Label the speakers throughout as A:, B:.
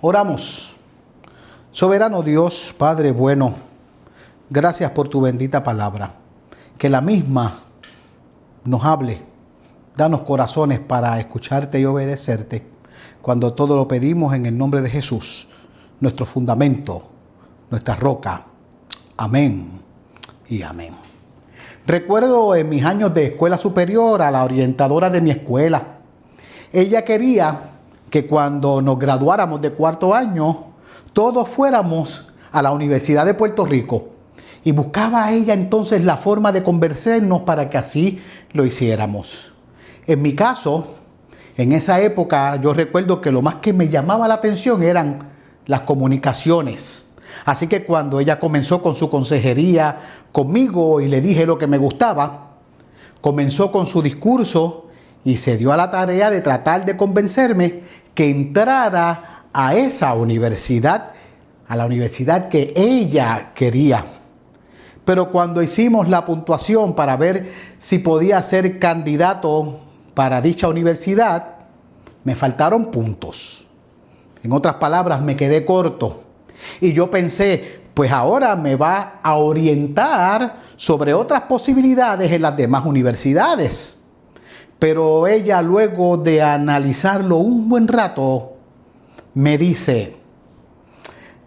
A: Oramos. Soberano Dios, Padre bueno, gracias por tu bendita palabra. Que la misma nos hable. Danos corazones para escucharte y obedecerte cuando todo lo pedimos en el nombre de Jesús, nuestro fundamento, nuestra roca. Amén y amén. Recuerdo en mis años de escuela superior a la orientadora de mi escuela. Ella quería que cuando nos graduáramos de cuarto año, todos fuéramos a la Universidad de Puerto Rico. Y buscaba ella entonces la forma de convencernos para que así lo hiciéramos. En mi caso, en esa época yo recuerdo que lo más que me llamaba la atención eran las comunicaciones. Así que cuando ella comenzó con su consejería conmigo y le dije lo que me gustaba, comenzó con su discurso y se dio a la tarea de tratar de convencerme que entrara a esa universidad, a la universidad que ella quería. Pero cuando hicimos la puntuación para ver si podía ser candidato para dicha universidad, me faltaron puntos. En otras palabras, me quedé corto. Y yo pensé, pues ahora me va a orientar sobre otras posibilidades en las demás universidades. Pero ella luego de analizarlo un buen rato, me dice,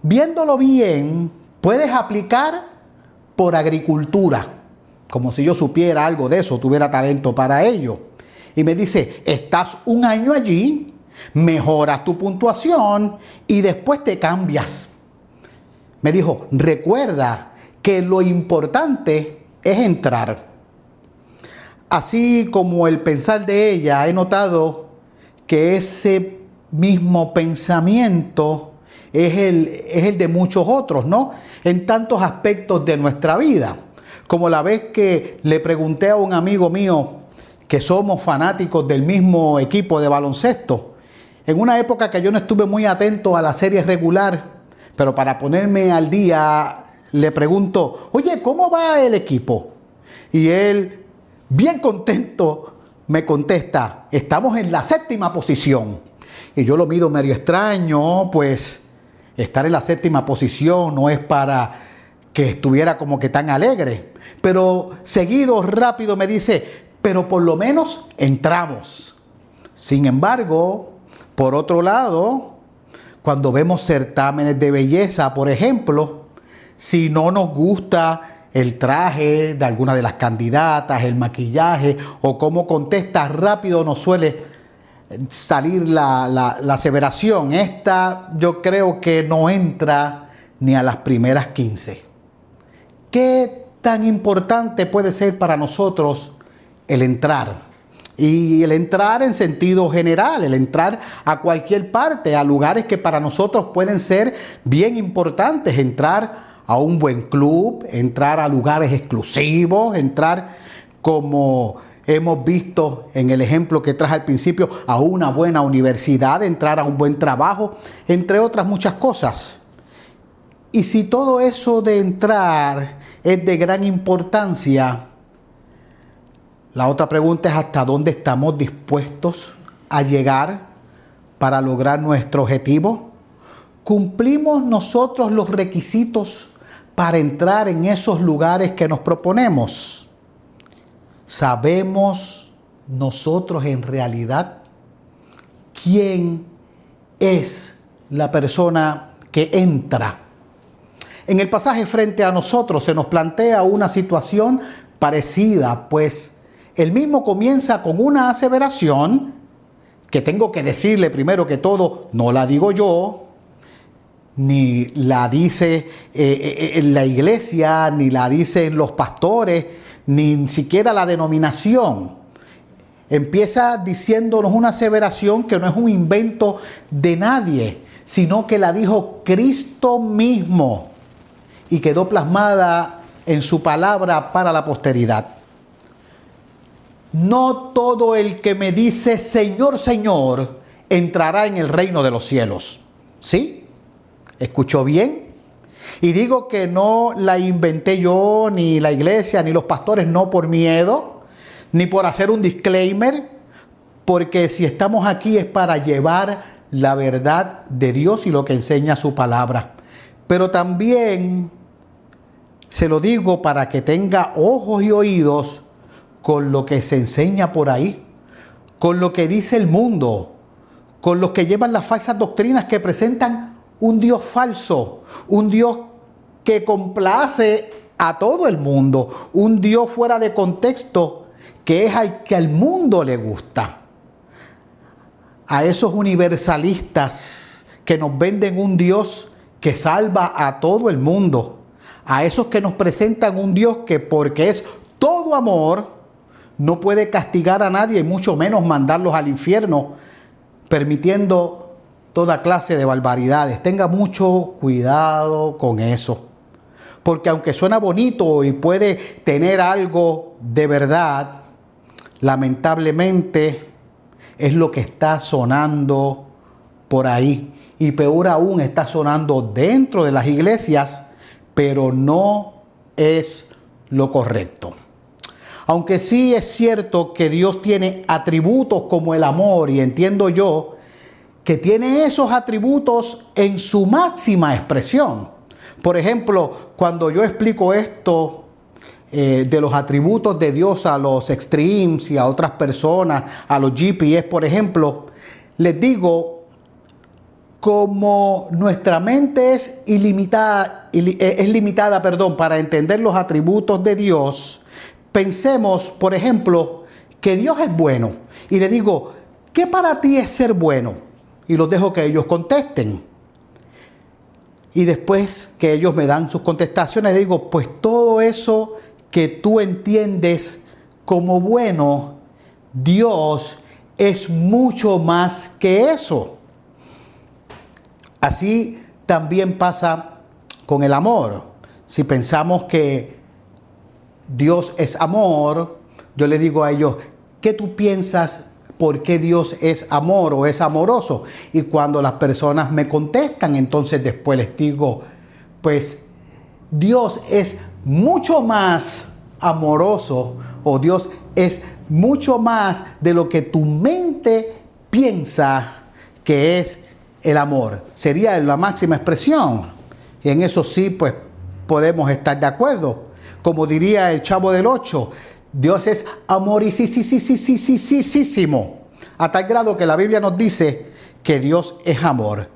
A: viéndolo bien, puedes aplicar por agricultura, como si yo supiera algo de eso, tuviera talento para ello. Y me dice, estás un año allí, mejoras tu puntuación y después te cambias. Me dijo, recuerda que lo importante es entrar. Así como el pensar de ella, he notado que ese mismo pensamiento es el, es el de muchos otros, ¿no? En tantos aspectos de nuestra vida. Como la vez que le pregunté a un amigo mío que somos fanáticos del mismo equipo de baloncesto, en una época que yo no estuve muy atento a la serie regular, pero para ponerme al día le pregunto, oye, ¿cómo va el equipo? Y él bien contento, me contesta, estamos en la séptima posición. Y yo lo mido medio extraño, pues estar en la séptima posición no es para que estuviera como que tan alegre. Pero seguido, rápido me dice, pero por lo menos entramos. Sin embargo, por otro lado, cuando vemos certámenes de belleza, por ejemplo, si no nos gusta el traje de alguna de las candidatas, el maquillaje o cómo contesta rápido nos suele salir la, la, aseveración. Esta yo creo que no entra ni a las primeras 15. ¿Qué tan importante puede ser para nosotros el entrar? Y el entrar en sentido general, el entrar a cualquier parte, a lugares que para nosotros pueden ser bien importantes, entrar a un buen club, entrar a lugares exclusivos, entrar como hemos visto en el ejemplo que traje al principio, a una buena universidad, entrar a un buen trabajo, entre otras muchas cosas. Y si todo eso de entrar es de gran importancia, la otra pregunta es hasta dónde estamos dispuestos a llegar para lograr nuestro objetivo. ¿Cumplimos nosotros los requisitos para entrar en esos lugares que nos proponemos. Sabemos nosotros en realidad quién es la persona que entra. En el pasaje frente a nosotros se nos plantea una situación parecida, pues el mismo comienza con una aseveración que tengo que decirle primero que todo, no la digo yo, ni la dice eh, eh, en la iglesia, ni la dicen los pastores, ni siquiera la denominación. Empieza diciéndonos una aseveración que no es un invento de nadie, sino que la dijo Cristo mismo y quedó plasmada en su palabra para la posteridad. No todo el que me dice Señor, Señor, entrará en el reino de los cielos. ¿Sí? ¿Escuchó bien? Y digo que no la inventé yo, ni la iglesia, ni los pastores, no por miedo, ni por hacer un disclaimer, porque si estamos aquí es para llevar la verdad de Dios y lo que enseña su palabra. Pero también se lo digo para que tenga ojos y oídos con lo que se enseña por ahí, con lo que dice el mundo, con los que llevan las falsas doctrinas que presentan un Dios falso, un Dios que complace a todo el mundo, un Dios fuera de contexto que es al que al mundo le gusta. A esos universalistas que nos venden un Dios que salva a todo el mundo, a esos que nos presentan un Dios que porque es todo amor, no puede castigar a nadie y mucho menos mandarlos al infierno, permitiendo toda clase de barbaridades. Tenga mucho cuidado con eso. Porque aunque suena bonito y puede tener algo de verdad, lamentablemente es lo que está sonando por ahí. Y peor aún está sonando dentro de las iglesias, pero no es lo correcto. Aunque sí es cierto que Dios tiene atributos como el amor, y entiendo yo que tiene esos atributos en su máxima expresión. Por ejemplo, cuando yo explico esto eh, de los atributos de Dios a los extremes y a otras personas, a los GPS, por ejemplo, les digo, como nuestra mente es ilimitada, eh, es limitada, perdón, para entender los atributos de Dios, Pensemos, por ejemplo, que Dios es bueno. Y le digo, ¿qué para ti es ser bueno? Y los dejo que ellos contesten. Y después que ellos me dan sus contestaciones, digo, pues todo eso que tú entiendes como bueno, Dios es mucho más que eso. Así también pasa con el amor. Si pensamos que Dios es amor, yo le digo a ellos, ¿qué tú piensas por qué Dios es amor o es amoroso? Y cuando las personas me contestan, entonces después les digo, pues Dios es mucho más amoroso o Dios es mucho más de lo que tu mente piensa que es el amor. Sería la máxima expresión. Y en eso sí, pues podemos estar de acuerdo como diría el chavo del 8, Dios es amor y sí, sí, sí, sí, sí, sí, sí, sí, sí, a tal grado que la Biblia nos dice que Dios es amor.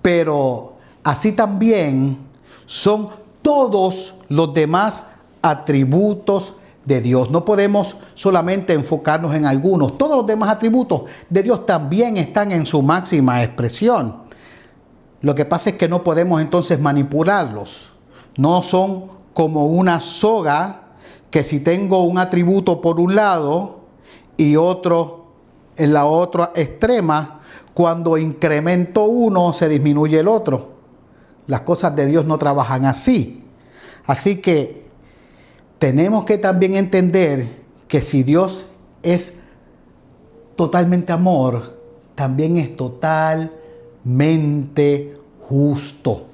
A: Pero así también son todos los demás atributos de Dios. No podemos solamente enfocarnos en algunos. Todos los demás atributos de Dios también están en su máxima expresión. Lo que pasa es que no podemos entonces manipularlos. No son como una soga que si tengo un atributo por un lado y otro en la otra extrema, cuando incremento uno se disminuye el otro. Las cosas de Dios no trabajan así. Así que tenemos que también entender que si Dios es totalmente amor, también es totalmente justo.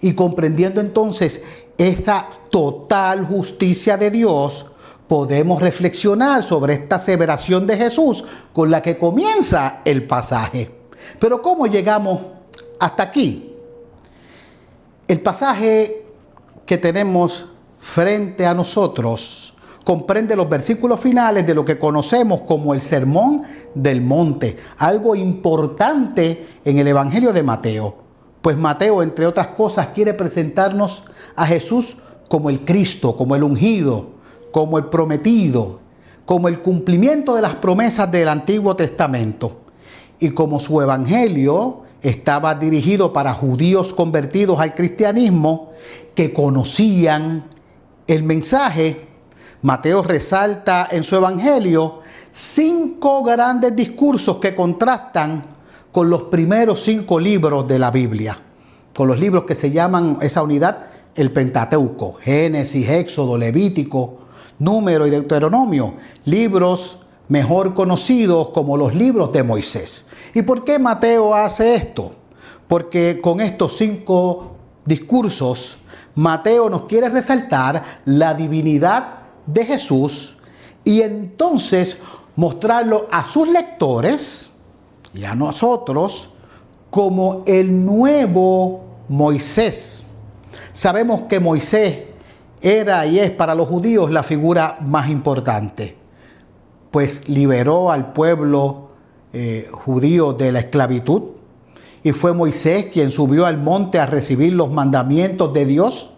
A: Y comprendiendo entonces esta total justicia de Dios, podemos reflexionar sobre esta aseveración de Jesús con la que comienza el pasaje. Pero ¿cómo llegamos hasta aquí? El pasaje que tenemos frente a nosotros comprende los versículos finales de lo que conocemos como el Sermón del Monte, algo importante en el Evangelio de Mateo. Pues Mateo, entre otras cosas, quiere presentarnos a Jesús como el Cristo, como el ungido, como el prometido, como el cumplimiento de las promesas del Antiguo Testamento. Y como su evangelio estaba dirigido para judíos convertidos al cristianismo que conocían el mensaje, Mateo resalta en su evangelio cinco grandes discursos que contrastan con los primeros cinco libros de la Biblia, con los libros que se llaman esa unidad el Pentateuco, Génesis, Éxodo, Levítico, Número y Deuteronomio, libros mejor conocidos como los libros de Moisés. ¿Y por qué Mateo hace esto? Porque con estos cinco discursos, Mateo nos quiere resaltar la divinidad de Jesús y entonces mostrarlo a sus lectores y a nosotros como el nuevo Moisés. Sabemos que Moisés era y es para los judíos la figura más importante, pues liberó al pueblo eh, judío de la esclavitud y fue Moisés quien subió al monte a recibir los mandamientos de Dios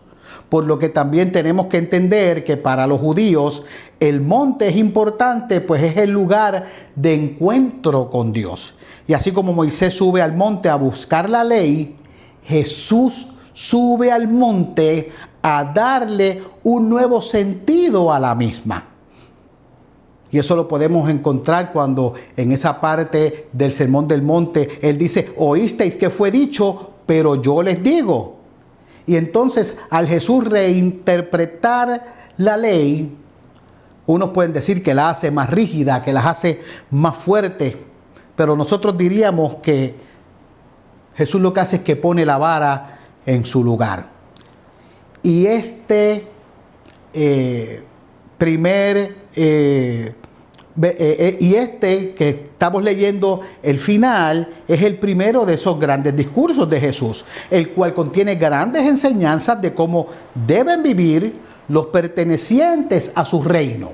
A: por lo que también tenemos que entender que para los judíos el monte es importante, pues es el lugar de encuentro con Dios. Y así como Moisés sube al monte a buscar la ley, Jesús sube al monte a darle un nuevo sentido a la misma. Y eso lo podemos encontrar cuando en esa parte del Sermón del Monte Él dice, oísteis que fue dicho, pero yo les digo. Y entonces al Jesús reinterpretar la ley, unos pueden decir que la hace más rígida, que las hace más fuertes, pero nosotros diríamos que Jesús lo que hace es que pone la vara en su lugar. Y este eh, primer eh, y este que estamos leyendo, el final, es el primero de esos grandes discursos de Jesús, el cual contiene grandes enseñanzas de cómo deben vivir los pertenecientes a su reino.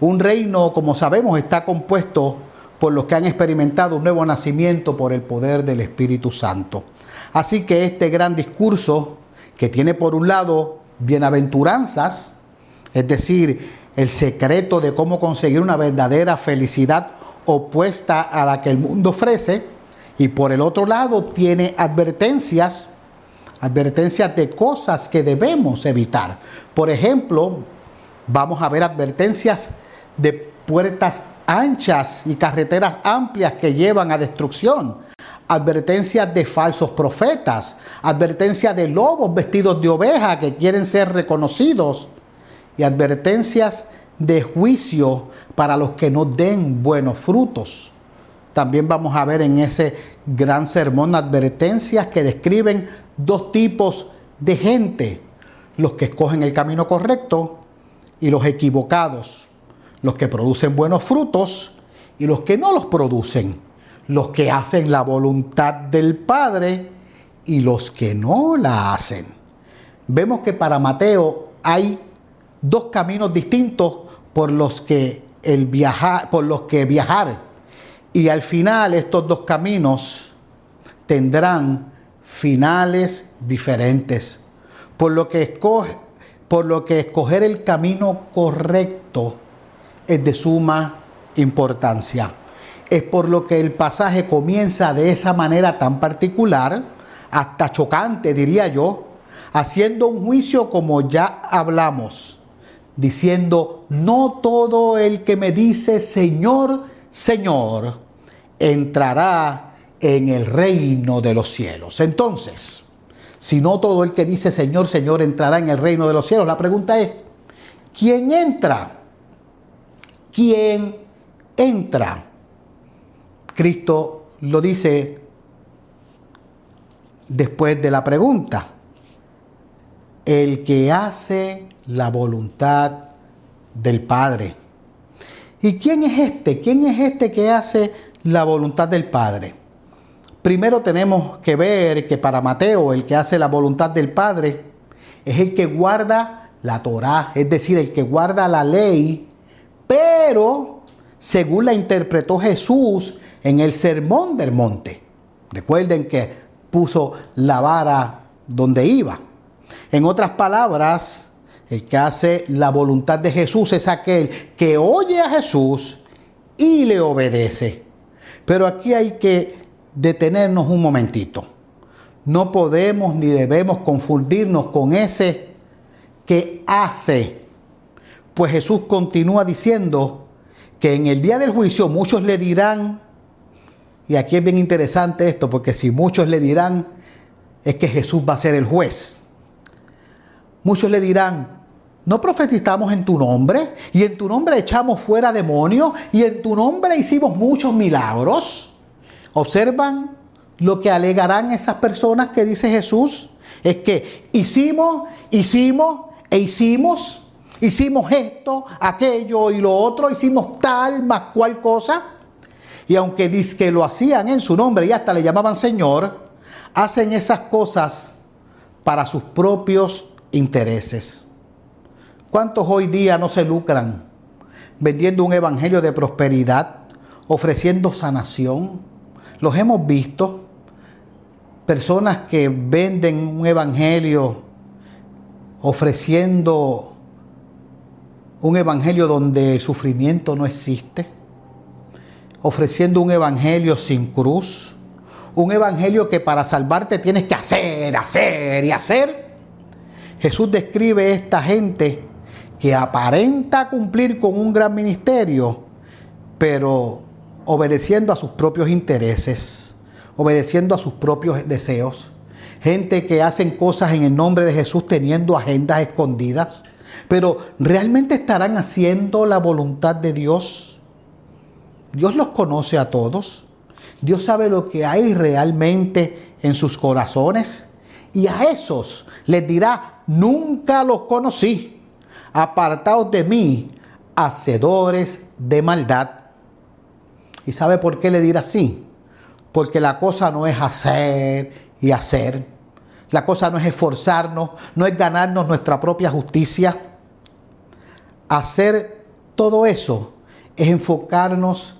A: Un reino, como sabemos, está compuesto por los que han experimentado un nuevo nacimiento por el poder del Espíritu Santo. Así que este gran discurso, que tiene por un lado bienaventuranzas, es decir, el secreto de cómo conseguir una verdadera felicidad opuesta a la que el mundo ofrece. Y por el otro lado tiene advertencias, advertencias de cosas que debemos evitar. Por ejemplo, vamos a ver advertencias de puertas anchas y carreteras amplias que llevan a destrucción. Advertencias de falsos profetas, advertencias de lobos vestidos de oveja que quieren ser reconocidos y advertencias de juicio para los que no den buenos frutos. También vamos a ver en ese gran sermón advertencias que describen dos tipos de gente, los que escogen el camino correcto y los equivocados, los que producen buenos frutos y los que no los producen, los que hacen la voluntad del Padre y los que no la hacen. Vemos que para Mateo hay dos caminos distintos por los que el viajar, por los que viajar. Y al final estos dos caminos tendrán finales diferentes. Por lo que escoge, por lo que escoger el camino correcto es de suma importancia. Es por lo que el pasaje comienza de esa manera tan particular, hasta chocante diría yo, haciendo un juicio como ya hablamos diciendo, no todo el que me dice Señor, Señor, entrará en el reino de los cielos. Entonces, si no todo el que dice Señor, Señor entrará en el reino de los cielos, la pregunta es, ¿quién entra? ¿Quién entra? Cristo lo dice después de la pregunta. El que hace la voluntad del Padre. ¿Y quién es este? ¿Quién es este que hace la voluntad del Padre? Primero tenemos que ver que para Mateo el que hace la voluntad del Padre es el que guarda la Torá, es decir, el que guarda la ley, pero según la interpretó Jesús en el sermón del monte. Recuerden que puso la vara donde iba. En otras palabras, el que hace la voluntad de Jesús es aquel que oye a Jesús y le obedece. Pero aquí hay que detenernos un momentito. No podemos ni debemos confundirnos con ese que hace. Pues Jesús continúa diciendo que en el día del juicio muchos le dirán, y aquí es bien interesante esto, porque si muchos le dirán, es que Jesús va a ser el juez. Muchos le dirán, no profetizamos en tu nombre y en tu nombre echamos fuera demonios y en tu nombre hicimos muchos milagros. Observan lo que alegarán esas personas que dice Jesús. Es que hicimos, hicimos e hicimos, hicimos esto, aquello y lo otro, hicimos tal más cual cosa. Y aunque dice que lo hacían en su nombre y hasta le llamaban Señor, hacen esas cosas para sus propios intereses. ¿Cuántos hoy día no se lucran vendiendo un evangelio de prosperidad, ofreciendo sanación? Los hemos visto. Personas que venden un evangelio ofreciendo un evangelio donde el sufrimiento no existe, ofreciendo un evangelio sin cruz, un evangelio que para salvarte tienes que hacer, hacer y hacer. Jesús describe a esta gente que aparenta cumplir con un gran ministerio, pero obedeciendo a sus propios intereses, obedeciendo a sus propios deseos. Gente que hacen cosas en el nombre de Jesús teniendo agendas escondidas, pero ¿realmente estarán haciendo la voluntad de Dios? Dios los conoce a todos. Dios sabe lo que hay realmente en sus corazones. Y a esos les dirá, nunca los conocí apartados de mí, hacedores de maldad. ¿Y sabe por qué le dirá así? Porque la cosa no es hacer y hacer. La cosa no es esforzarnos, no es ganarnos nuestra propia justicia. Hacer todo eso es enfocarnos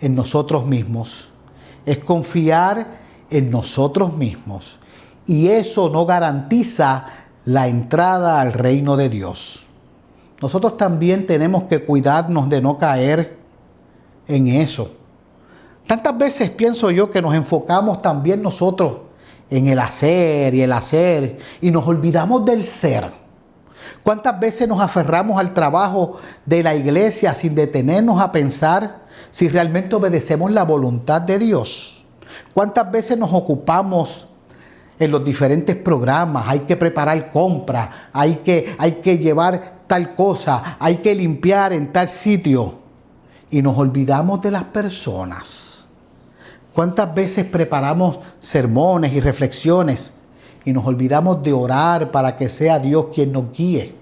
A: en nosotros mismos, es confiar en nosotros mismos. Y eso no garantiza la entrada al reino de Dios nosotros también tenemos que cuidarnos de no caer en eso. Tantas veces pienso yo que nos enfocamos también nosotros en el hacer y el hacer y nos olvidamos del ser. ¿Cuántas veces nos aferramos al trabajo de la iglesia sin detenernos a pensar si realmente obedecemos la voluntad de Dios? ¿Cuántas veces nos ocupamos en los diferentes programas? Hay que preparar compras, hay que, hay que llevar tal cosa, hay que limpiar en tal sitio. Y nos olvidamos de las personas. ¿Cuántas veces preparamos sermones y reflexiones y nos olvidamos de orar para que sea Dios quien nos guíe?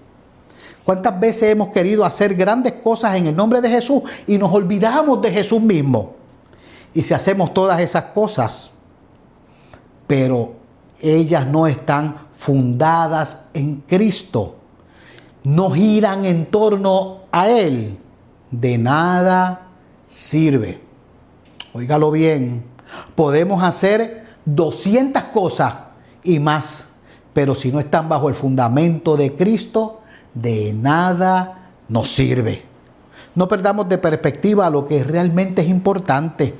A: ¿Cuántas veces hemos querido hacer grandes cosas en el nombre de Jesús y nos olvidamos de Jesús mismo? Y si hacemos todas esas cosas, pero ellas no están fundadas en Cristo, no giran en torno a Él, de nada sirve. Óigalo bien, podemos hacer 200 cosas y más, pero si no están bajo el fundamento de Cristo, de nada nos sirve. No perdamos de perspectiva lo que realmente es importante,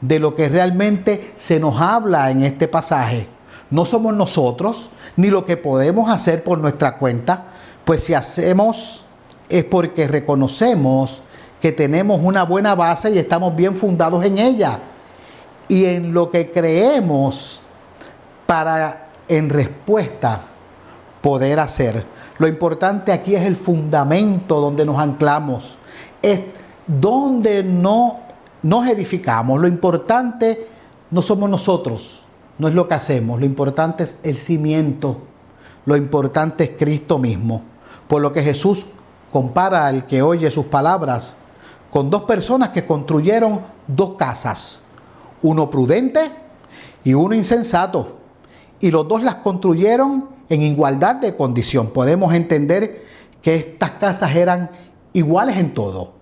A: de lo que realmente se nos habla en este pasaje. No somos nosotros, ni lo que podemos hacer por nuestra cuenta, pues si hacemos es porque reconocemos que tenemos una buena base y estamos bien fundados en ella. Y en lo que creemos para en respuesta poder hacer. Lo importante aquí es el fundamento donde nos anclamos. Es donde no nos edificamos. Lo importante no somos nosotros, no es lo que hacemos. Lo importante es el cimiento. Lo importante es Cristo mismo. Por lo que Jesús compara al que oye sus palabras con dos personas que construyeron dos casas, uno prudente y uno insensato. Y los dos las construyeron en igualdad de condición. Podemos entender que estas casas eran iguales en todo,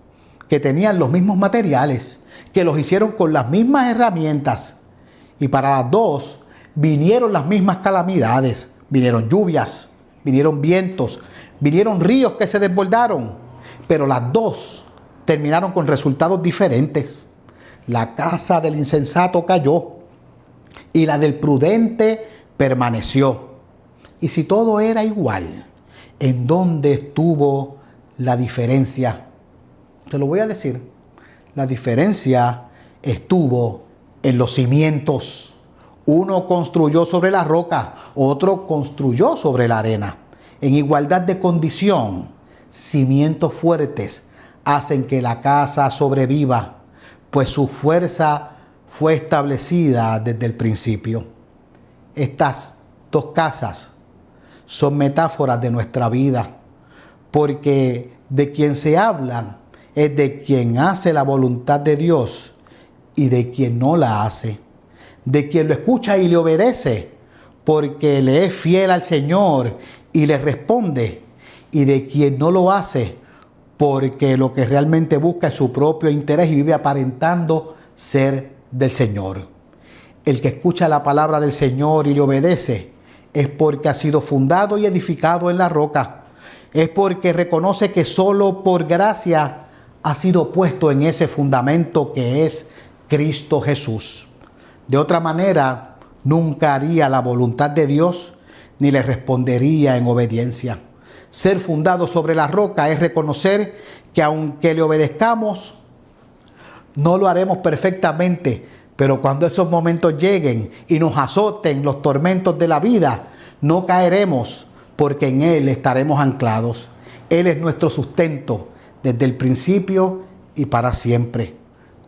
A: que tenían los mismos materiales, que los hicieron con las mismas herramientas. Y para las dos vinieron las mismas calamidades, vinieron lluvias, vinieron vientos, Vinieron ríos que se desbordaron, pero las dos terminaron con resultados diferentes. La casa del insensato cayó y la del prudente permaneció. Y si todo era igual, ¿en dónde estuvo la diferencia? Te lo voy a decir. La diferencia estuvo en los cimientos. Uno construyó sobre la roca, otro construyó sobre la arena en igualdad de condición, cimientos fuertes hacen que la casa sobreviva, pues su fuerza fue establecida desde el principio. Estas dos casas son metáforas de nuestra vida, porque de quien se habla es de quien hace la voluntad de Dios y de quien no la hace, de quien lo escucha y le obedece, porque le es fiel al Señor y le responde, y de quien no lo hace, porque lo que realmente busca es su propio interés y vive aparentando ser del Señor. El que escucha la palabra del Señor y le obedece es porque ha sido fundado y edificado en la roca. Es porque reconoce que solo por gracia ha sido puesto en ese fundamento que es Cristo Jesús. De otra manera, nunca haría la voluntad de Dios ni le respondería en obediencia. Ser fundado sobre la roca es reconocer que aunque le obedezcamos, no lo haremos perfectamente, pero cuando esos momentos lleguen y nos azoten los tormentos de la vida, no caeremos porque en Él estaremos anclados. Él es nuestro sustento desde el principio y para siempre.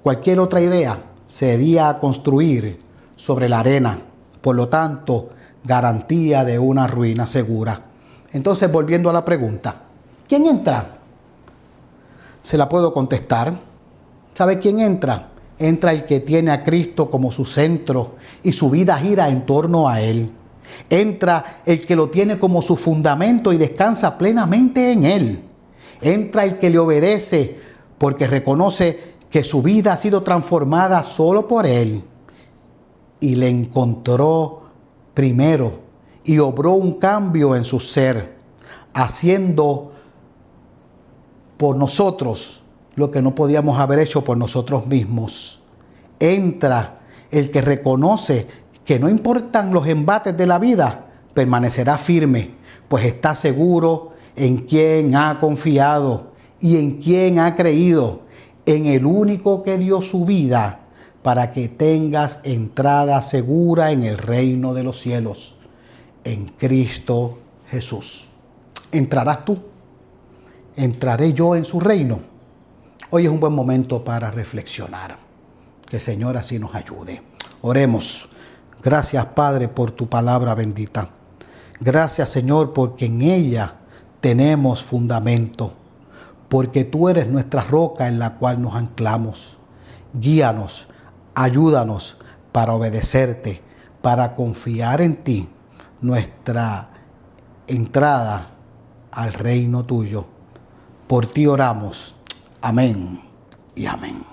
A: Cualquier otra idea sería construir sobre la arena, por lo tanto, garantía de una ruina segura. Entonces, volviendo a la pregunta, ¿quién entra? Se la puedo contestar. ¿Sabe quién entra? Entra el que tiene a Cristo como su centro y su vida gira en torno a Él. Entra el que lo tiene como su fundamento y descansa plenamente en Él. Entra el que le obedece porque reconoce que su vida ha sido transformada solo por Él. Y le encontró primero y obró un cambio en su ser, haciendo por nosotros lo que no podíamos haber hecho por nosotros mismos. Entra el que reconoce que no importan los embates de la vida, permanecerá firme, pues está seguro en quien ha confiado y en quien ha creído, en el único que dio su vida para que tengas entrada segura en el reino de los cielos, en Cristo Jesús. ¿Entrarás tú? ¿Entraré yo en su reino? Hoy es un buen momento para reflexionar. Que el Señor así nos ayude. Oremos. Gracias Padre por tu palabra bendita. Gracias Señor porque en ella tenemos fundamento. Porque tú eres nuestra roca en la cual nos anclamos. Guíanos, ayúdanos para obedecerte, para confiar en ti, nuestra entrada al reino tuyo. Por ti oramos. Amén y amén.